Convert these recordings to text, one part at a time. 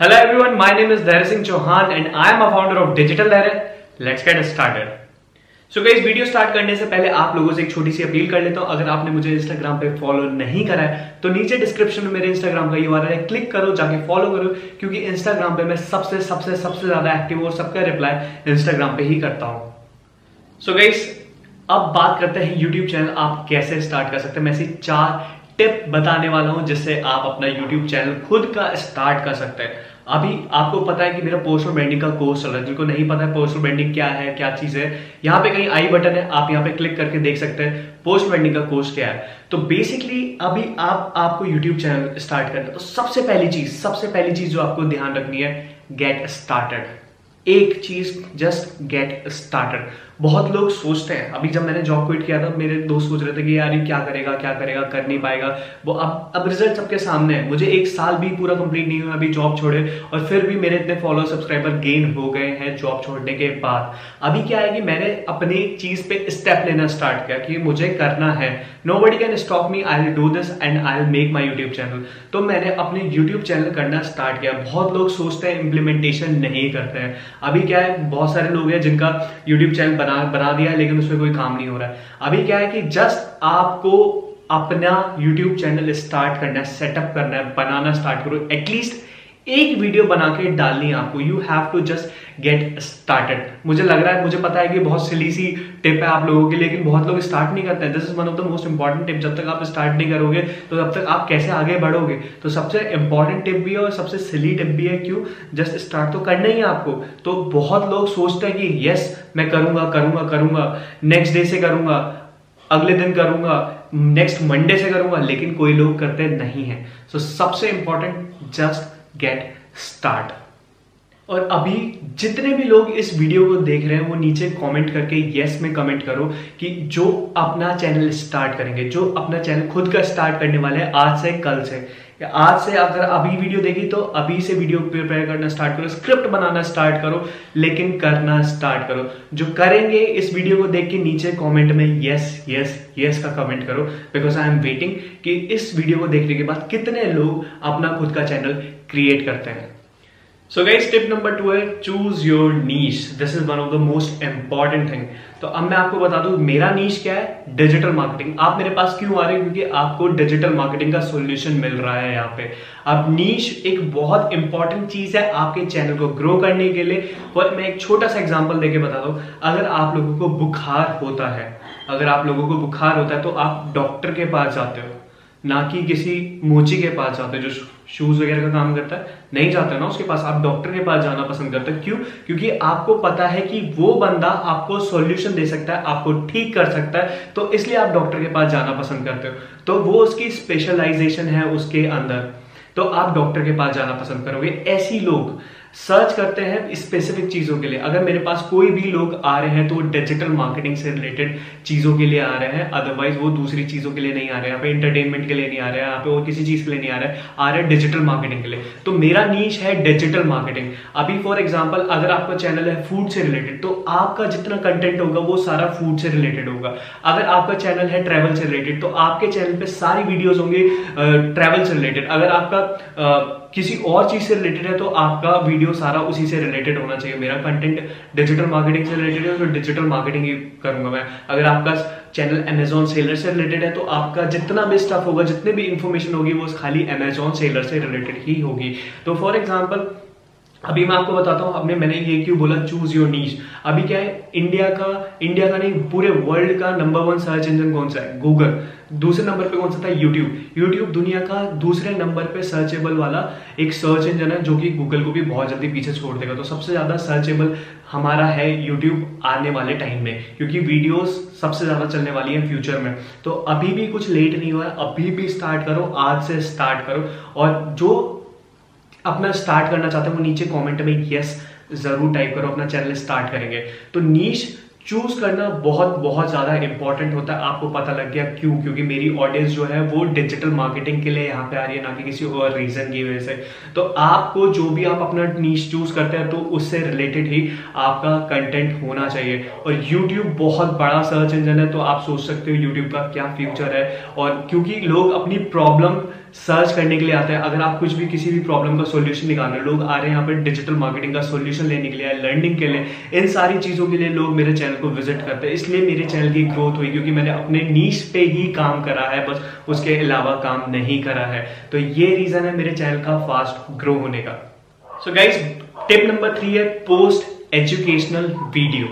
Hello everyone, my name is Dhair Singh Chauhan and I am a founder of Digital Dhair. Let's get started. So so, video start करने से पहले आप लोगों से एक छोटी सी अपील कर लेता हूँ अगर आपने मुझे इंस्टाग्राम पे फॉलो नहीं करा है तो नीचे डिस्क्रिप्शन में मेरे इंस्टाग्राम का यूआरएल है क्लिक करो जाके फॉलो करो क्योंकि इंस्टाग्राम पे मैं सबसे सबसे सबसे ज़्यादा एक्टिव और सबका रिप्लाई इंस्टाग्राम पे ही करता हूँ सो so, गाइस अब बात करते हैं यूट्यूब चैनल आप कैसे स्टार्ट कर सकते हैं मैं ऐसी चार टिप बताने वाला हूँ, जिससे आप अपना यूट्यूब चैनल खुद का स्टार्ट कर सकते हैं। अभी आपको पता है कि मेरा पर्सनल ब्रांडिंग का कोर्स चल रहा है। जिनको नहीं पता है पर्सनल ब्रांडिंग क्या है, क्या चीज़ है, यहाँ पे कहीं आई बटन है, आप यहाँ पे क्लिक करके देख सकते हैं पोस्ट ब्रांडिंग का कोर्स क्या है। तो बेसिकली अभी आप, आपको यूट्यूब चैनल स्टार्ट करना तो सबसे पहली चीज़, सबसे पहली चीज़ जो आपको ध्यान रखनी है गेट स्टार्टेड एक चीज़ जस्ट गेट स्टार्टेड बहुत लोग सोचते हैं। अभी जब मैंने जॉब क्विट किया था, मेरे दोस्त सोच रहे थे कि यार ये क्या करेगा क्या करेगा, कर नहीं पाएगा। वो अब अब रिज़ल्ट सबके सामने है। मुझे एक साल भी पूरा कंप्लीट नहीं हुआ, अभी जॉब छोड़े और फिर भी मेरे इतने फॉलो सब्सक्राइबर गेन हो गए हैं जॉब छोड़ने के बाद। अभी क्या है कि मैंने अपनी चीज़ पे स्टेप लेना स्टार्ट किया कि मुझे करना है। Nobody can stop me I will do this and I will make my YouTube channel तो मैंने अपने यूट्यूब चैनल करना स्टार्ट किया। बहुत लोग सोचते हैं इंप्लीमेंटेशन नहीं करते हैं। अभी क्या है, बहुत सारे लोग हैं जिनका यूट्यूब चैनल बना बना दिया, लेकिन उसमें कोई काम नहीं हो रहा है। अभी क्या है कि जस्ट आपको अपना यूट्यूब चैनल स्टार्ट करना है सेटअप करना है, बनाना स्टार्ट करो एटलीस्ट एक वीडियो बना के डालनी है आपको। You have to just get started मुझे लग रहा है मुझे पता है कि बहुत सिली सी टिप है आप लोगों के लेकिन बहुत लोग स्टार्ट नहीं करते। हैं this is one of the most important tip जब तक आप स्टार्ट नहीं करोगे तो तब तक आप कैसे आगे बढ़ोगे? तो सबसे इंपॉर्टेंट टिप भी है और सबसे सिली टिप भी है क्यों जस्ट स्टार्ट तो करना ही है आपको। तो बहुत लोग सोचते हैं कि यस मैं करूँगा करूँगा करूँगा। नेक्स्ट डे से करूँगा अगले दिन करूँगा नेक्स्ट मंडे से करूँगा। लेकिन कोई लोग करते नहीं है। सो so, सबसे इंपॉर्टेंट जस्ट गेट स्टार्ट और अभी जितने भी लोग इस वीडियो को देख रहे हैं, वो नीचे कमेंट करके यस में कमेंट करो कि जो अपना चैनल स्टार्ट करेंगे, जो अपना चैनल खुद का स्टार्ट करने वाले हैं, आज से कल से। आज से अगर अभी वीडियो देखी तो अभी से वीडियो प्रिपेयर करना स्टार्ट करो स्क्रिप्ट बनाना स्टार्ट करो, लेकिन करना स्टार्ट करो। जो करेंगे इस वीडियो को देख के नीचे कमेंट में यस यस यस का कमेंट करो बिकॉज़ आई एम वेटिंग कि इस वीडियो को देखने के बाद कितने लोग अपना खुद का चैनल क्रिएट करते हैं। So guys tip number two है choose your niche this is one of the most important thing तो अब मैं आपको बता दूँ, मेरा नीश क्या है? डिजिटल मार्केटिंग आप मेरे पास क्यों आ रहे हैं? क्योंकि आपको डिजिटल मार्केटिंग का सोल्यूशन मिल रहा है यहाँ पे। अब नीश एक बहुत इंपॉर्टेंट चीज़ है आपके चैनल को ग्रो करने के लिए। और मैं एक छोटा सा एग्ज़ाम्पल देके बता दूँ, अगर आप लोगों को बुखार होता है, अगर आप लोगों को बुखार होता है तो आप डॉक्टर के पास जाते हो। ना कि किसी मोची के पास जाते जो शूज़ वगैरह का काम करता है। नहीं जाते ना उसके पास। आप डॉक्टर के पास जाना पसंद करते क्यों? क्योंकि आपको पता है कि वो बंदा आपको सॉल्यूशन दे सकता है, आपको ठीक कर सकता है। तो इसलिए आप डॉक्टर के पास जाना पसंद करते हो। तो वो उसकी स्पेशलाइजेशन है उसके अंदर। तो आप डॉक्टर के पास जाना पसंद करोगे। ऐसी लोग सर्च करते हैं स्पेसिफिक चीज़ों के लिए। अगर मेरे पास कोई भी लोग आ रहे हैं तो वो डिजिटल मार्केटिंग से रिलेटेड चीज़ों के लिए आ रहे हैं। अदरवाइज़ वो दूसरी चीज़ों के लिए नहीं आ रहे यहाँ पे इंटरटेनमेंट के लिए नहीं आ रहे यहाँ पे और किसी चीज़ के लिए नहीं आ रहे हैं। आ रहे हैं डिजिटल मार्केटिंग के लिए। तो मेरा नीच है डिजिटल मार्केटिंग अभी फॉर एग्ज़ाम्पल अगर आपका चैनल है फ़ूड से रिलेटेड तो आपका जितना कंटेंट होगा, वो सारा फ़ूड से रिलेटेड होगा। अगर आपका चैनल है ट्रेवल से रिलेटेड तो आपके चैनल पे सारी वीडियोज़ होंगे ट्रेवल से रिलेटेड अगर आपका किसी और चीज़ से रिलेटेड है तो आपका वीडियो सारा उसी से रिलेटेड होना चाहिए। मेरा कंटेंट डिजिटल मार्केटिंग से रिलेटेड है तो डिजिटल मार्केटिंग ही करूँगा मैं। अगर आपका चैनल अमेजोन सेलर से रिलेटेड है तो आपका जितना भी स्टफ़ होगा, जितने भी इंफॉर्मेशन होगी, वो खाली अमेजोन सेलर से रिलेटेड ही होगी। तो फॉर एग्ज़ाम्पल अभी मैं आपको बताता हूँ अपने मैंने ये क्यों बोला चूज़ योर नीच अभी क्या है इंडिया का इंडिया का नहीं, पूरे वर्ल्ड का नंबर वन सर्च इंजन कौन सा है? गूगल दूसरे नंबर पे कौन सा था? यूट्यूब यूट्यूब दुनिया का दूसरे नंबर पे सर्चेबल वाला एक सर्च इंजन है, जो कि गूगल को भी बहुत जल्दी पीछे छोड़ देगा। तो सबसे ज़्यादा सर्चेबल हमारा है यूट्यूब आने वाले टाइम में, क्योंकि वीडियोस सबसे ज़्यादा चलने वाली है फ्यूचर में। तो अभी भी कुछ लेट नहीं हुआ अभी भी स्टार्ट करो, आज से स्टार्ट करो। और जो अपना स्टार्ट करना चाहते हैं, वो नीचे कमेंट में यस ज़रूर टाइप करो, अपना चैनल स्टार्ट करेंगे। तो नीच चूज़ करना बहुत बहुत ज़्यादा इंपॉर्टेंट होता है, आपको पता लग गया क्यों? क्योंकि मेरी ऑडियंस जो है, वो डिजिटल मार्केटिंग के लिए यहाँ पे आ रही है, ना कि किसी और रीजन की वजह से। तो आपको जो भी आप अपना नीच चूज़ करते हैं तो उससे रिलेटेड ही आपका कंटेंट होना चाहिए। और यूट्यूब बहुत बड़ा सर्च इंजन है तो आप सोच सकते हो यूट्यूब का क्या फ्यूचर है। और क्योंकि लोग अपनी प्रॉब्लम सर्च करने के लिए आता है। अगर आप कुछ भी किसी भी प्रॉब्लम का सोल्यूशन निकाल रहे हैं, लोग आ रहे हैं यहाँ पर डिजिटल मार्केटिंग का सोल्यूशन लेने के लिए लर्निंग के लिए, इन सारी चीज़ों के लिए लोग मेरे चैनल को विज़िट करते हैं। इसलिए मेरे चैनल की ग्रोथ हुई क्योंकि मैंने अपने नीच पे ही काम करा है, बस उसके अलावा काम नहीं करा है। तो ये रीज़न है मेरे चैनल का फास्ट ग्रो होने का। So guys tip number three है पोस्ट एजुकेशनल वीडियो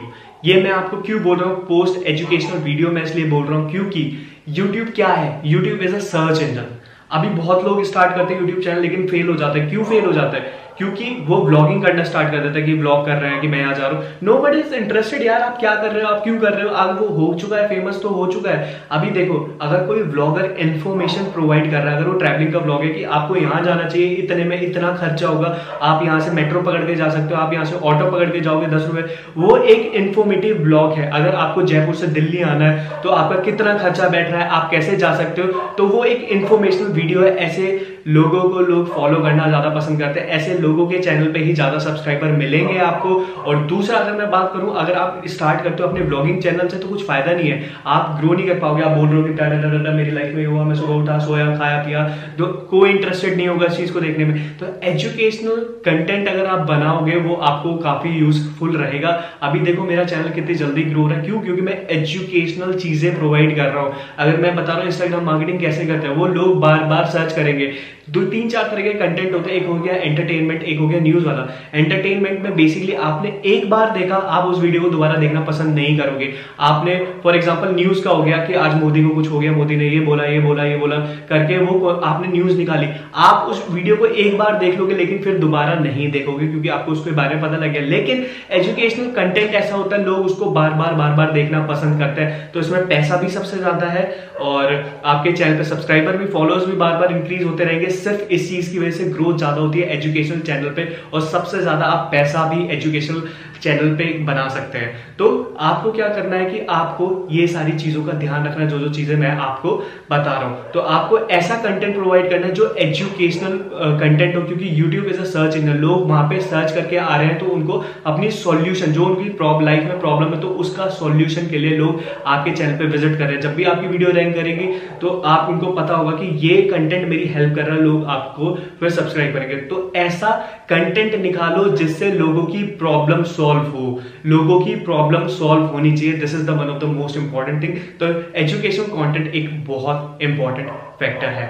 ये मैं आपको क्यों बोल रहा हूँ? पोस्ट एजुकेशनल वीडियो मैं इसलिए बोल रहा हूँ क्योंकि YouTube क्या है? YouTube is a search engine अभी बहुत लोग स्टार्ट करते हैं यूट्यूब चैनल लेकिन फेल हो जाता है। क्यों फेल हो जाता है? क्योंकि वो ब्लॉगिंग करना स्टार्ट कर देता है कि ब्लॉग कर रहे हैं कि मैं यहाँ जा रहा हूँ। नो बट इज़ इंटरेस्टेड यार, आप क्या कर रहे हो, आप क्यों कर रहे हो? अब वो हो चुका है फ़ेमस तो हो चुका है। अभी देखो, अगर कोई ब्लॉगर इन्फॉर्मेशन प्रोवाइड कर रहा है, अगर वो ट्रैवलिंग का ब्लॉग है कि आपको यहाँ जाना चाहिए, इतने में इतना खर्चा होगा, आप यहाँ से मेट्रो पकड़ के जा सकते हो, आप यहाँ से ऑटो पकड़ के जाओगे दस रुपए। वो एक इन्फॉर्मेटिव ब्लॉग है। अगर आपको जयपुर से दिल्ली आना है तो आपका कितना खर्चा बैठ रहा है, आप कैसे जा सकते हो? तो वो एक इन्फॉर्मेशनल वीडियो है, ऐसे लोगों को लोग फॉलो करना ज़्यादा पसंद करते हैं। ऐसे लोगों के चैनल पे ही ज़्यादा सब्सक्राइबर मिलेंगे आपको। और दूसरा अगर मैं बात करूँ, अगर आप स्टार्ट करते हो अपने ब्लॉगिंग चैनल से तो कुछ फ़ायदा नहीं है। आप ग्रो नहीं कर पाओगे, आप बोल रहे हो कि मेरी लाइफ में हुआ, मैं सुबह उठा, सोया, खाया, पिया। तो कोई इंटरेस्टेड नहीं होगा इस चीज़ को देखने में। तो एजुकेशनल कंटेंट अगर आप बनाओगे, वो आपको काफ़ी यूजफुल रहेगा। अभी देखो, मेरा चैनल कितनी जल्दी ग्रो हो रहा है। क्यों? क्योंकि मैं एजुकेशनल चीज़ें प्रोवाइड कर रहा हूँ। अगर मैं बता रहा हूँ इंस्टाग्राम मार्केटिंग कैसे करते हैं, वो लोग बार बार सर्च करेंगे। दो तीन चार तरह के कंटेंट होते हैं। एक हो गया एंटरटेनमेंट एक हो गया न्यूज़ वाला। एंटरटेनमेंट में बेसिकली आपने एक बार देखा, आप उस वीडियो को दोबारा देखना पसंद नहीं करोगे। आपने फॉर एग्ज़ाम्पल न्यूज़ का हो गया कि आज मोदी को कुछ हो गया, मोदी ने ये बोला ये बोला ये बोला, करके वो आपने न्यूज़ निकाली। आप उस वीडियो को एक बार देख लोगे, लेकिन फिर दोबारा नहीं देखोगे, क्योंकि आपको उसके बारे में पता लग गया। लेकिन एजुकेशनल कंटेंट ऐसा होता है, लोग उसको बार बार बार बार देखना पसंद करते हैं। तो इसमें पैसा भी सबसे ज़्यादा है, और आपके चैनल पर सब्सक्राइबर भी फॉलोअर्स भी बार बार इंक्रीज होते रहेंगे। सिर्फ़ इस चीज़ की वजह से ग्रोथ ज़्यादा होती है एजुकेशनल चैनल पे और सबसे ज़्यादा आप पैसा भी एजुकेशनल चैनल पे बना सकते हैं। तो आपको क्या करना है कि आपको ये सारी चीज़ों का ध्यान रखना है जो जो चीज़ें मैं आपको बता रहा हूँ। तो आपको ऐसा कंटेंट प्रोवाइड करना है जो एजुकेशनल कंटेंट हो, क्योंकि YouTube is a search engine लोग वहाँ पे सर्च करके आ रहे हैं तो उनको अपनी सॉल्यूशन जो उनकी लाइफ में प्रॉब्लम है तो उसका सॉल्यूशन के लिए लोग आपके चैनल पे विज़िट कर रहे हैं। जब भी आपकी वीडियो रैंक करेगी तो आप उनको पता होगा कि ये कंटेंट मेरी हेल्प कर रहा है, लोग आपको फिर सब्सक्राइब करेंगे। तो ऐसा कंटेंट निकालो जिससे लोगों की प्रॉब्लम सॉल्व हो, लोगों की प्रॉब्लम सॉल्व होनी चाहिए this is the one of the most important thing तो एजुकेशन कंटेंट एक बहुत इंपॉर्टेंट फैक्टर है।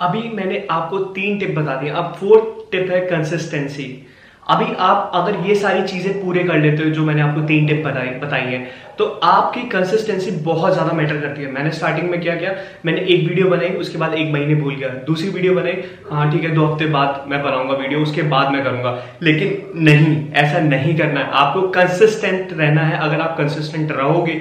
अभी मैंने आपको तीन टिप बता दी अब फोर्थ टिप है कंसिस्टेंसी अभी आप अगर ये सारी चीज़ें पूरे कर लेते हो, जो मैंने आपको तीन टिप बताई बताई है तो आपकी कंसिस्टेंसी बहुत ज़्यादा मैटर करती है। मैंने स्टार्टिंग में क्या किया, मैंने एक वीडियो बनाई, उसके बाद एक महीने भूल गया। दूसरी वीडियो बनाई हाँ ठीक है, दो हफ़्ते बाद मैं बनाऊँगा वीडियो उसके बाद मैं करूँगा। लेकिन नहीं, ऐसा नहीं करना है। आपको कंसिस्टेंट रहना है। अगर आप कंसिस्टेंट रहोगे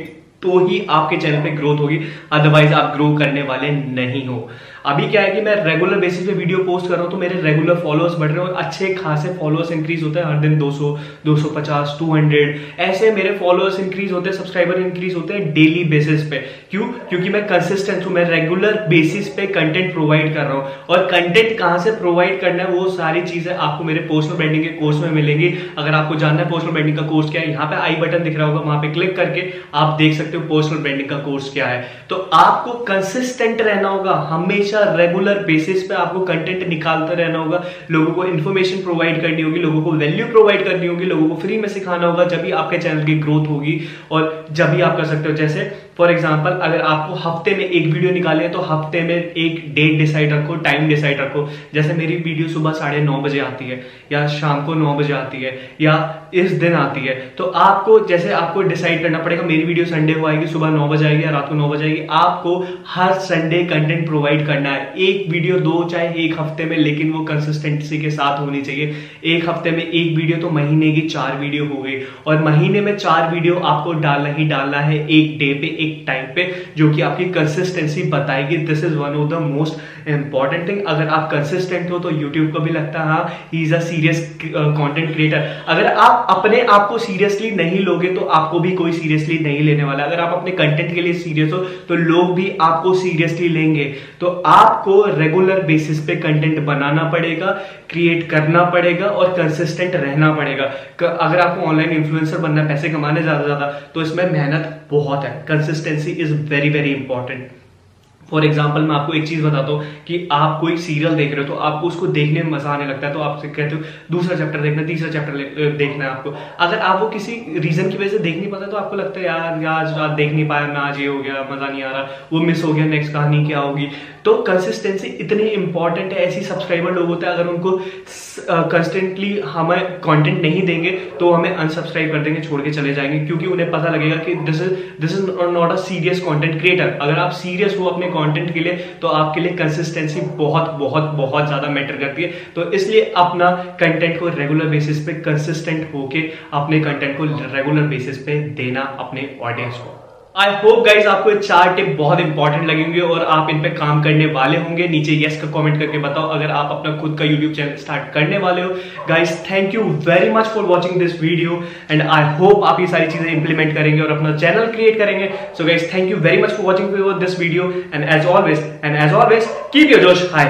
तो ही आपके चैनल पे ग्रोथ होगी। अदरवाइज़ आप ग्रो करने वाले नहीं हो। अभी क्या है कि मैं रेगुलर बेसिस पे वीडियो पोस्ट कर रहा हूँ तो मेरे रेगुलर फॉलोअर्स बढ़ रहे हैं और अच्छे खासे फॉलोअर्स इंक्रीज होते हैं। हर दिन 200 250 200 ऐसे मेरे फॉलोअर्स इंक्रीज होते हैं सब्सक्राइबर इंक्रीज होते हैं डेली बेसिस पे। क्यों? क्योंकि मैं कंसिस्टेंट हूँ, मैं रेगुलर बेसिस पे कंटेंट प्रोवाइड कर रहा हूँ। और कंटेंट कहाँ से प्रोवाइड करना है, वो सारी चीज़ें आपको मेरे पर्सनल ब्रांडिंग के कोर्स में मिलेंगी। अगर आपको जानना है पर्सनल ब्रांडिंग का कोर्स क्या है, यहाँ पे आई बटन दिख रहा होगा, वहाँ पे क्लिक करके आप देख सकते हो पर्सनल ब्रांडिंग का कोर्स क्या है। तो आपको कंसिस्टेंट रहना होगा, हमेशा हमेशा रेगुलर बेसिस पे आपको कंटेंट निकालते रहना होगा। लोगों को इन्फॉर्मेशन प्रोवाइड करनी होगी, लोगों को वैल्यू प्रोवाइड करनी होगी, लोगों को फ्री में सिखाना होगा जब भी आपके चैनल की ग्रोथ होगी और जब भी आप कर सकते हो। जैसे फॉर एग्ज़ाम्पल अगर आपको हफ़्ते में एक वीडियो निकाले तो हफ़्ते में एक डेट डिसाइड रखो टाइम डिसाइड रखो। जैसे मेरी वीडियो सुबह साढ़े नौ बजे आती है, या शाम को नौ बजे आती है, या इस दिन आती है। तो आपको, जैसे आपको डिसाइड करना पड़ेगा, मेरी वीडियो संडे को आएगी, सुबह नौ बजे आएगी या रात को नौ बजे आएगी, आपको हर संडे कंटेंट प्रोवाइड करना है। एक वीडियो दो चाहे एक हफ़्ते में, लेकिन वो कंसिस्टेंसी के साथ होनी चाहिए। एक हफ़्ते में एक वीडियो तो महीने की चार वीडियो हो गई। और महीने में चार वीडियो आपको डालना ही डालना है एक डे पे, एक टाइम पे, जो कि आपकी कंसिस्टेंसी बताएगी। This is one of the most important thing अगर आप कंसिस्टेंट हो तो यूट्यूब को भी लगता है हाँ is a serious content creator अगर आप अपने आप को सीरियसली नहीं लोगे तो आपको भी कोई सीरियसली नहीं लेने वाला अगर आप अपने कंटेंट के लिए सीरियस हो तो लोग भी आपको सीरियसली लेंगे। तो आपको रेगुलर बेसिस पे कंटेंट बनाना पड़ेगा क्रिएट करना पड़ेगा और कंसिस्टेंट रहना पड़ेगा। अगर आपको ऑनलाइन इन्फ्लुएंसर बनना पैसे कमाने ज़्यादा ज़्यादा तो इसमें मेहनत बहुत है। Consistency is very very important for example मैं आपको एक चीज़ बताता हूँ कि आप कोई सीरियल देख रहे हो तो आपको उसको देखने में मज़ा आने लगता है तो आप कहते हो, दूसरा चैप्टर देखना, तीसरा चैप्टर देखना है आपको। अगर आप वो किसी रीजन की वजह से देख नहीं पाता तो आपको लगता है, यार, आज आज देख नहीं पाया, मैं आज ये हो गया, मज़ा नहीं आ रहा, वो मिस हो गया नेक्स्ट कहानी क्या होगी? तो कंसिस्टेंसी इतनी इंपॉर्टेंट है, ऐसी सब्सक्राइबर लोग होते हैं, अगर उनको कंस्टेंटली हमें कंटेंट नहीं देंगे तो हमें अनसब्सक्राइब कर देंगे, छोड़ के चले जाएँगे, क्योंकि उन्हें पता लगेगा कि this is this is not a serious content creator अगर आप सीरियस हो अपने कंटेंट के लिए तो आपके लिए कंसिस्टेंसी बहुत बहुत बहुत ज़्यादा मैटर करती है। तो इसलिए अपना कंटेंट को रेगुलर बेसिस पे कंसिस्टेंट होके अपने कंटेंट को रेगुलर बेसिस पे देना अपने ऑडियंस को। आई होप गाइज़ आपको चार टिप बहुत इंपॉर्टेंट लगेंगे और आप इन पे काम करने वाले होंगे। नीचे यस का कमेंट करके बताओ अगर आप अपना खुद का यूट्यूब चैनल स्टार्ट करने वाले हो। Guys thank you very much for watching this video and I hope आप ये सारी चीज़ें इंप्लीमेंट करेंगे और अपना चैनल क्रिएट करेंगे। So guys thank you very much for watching this video and as always and as always keep your जोश high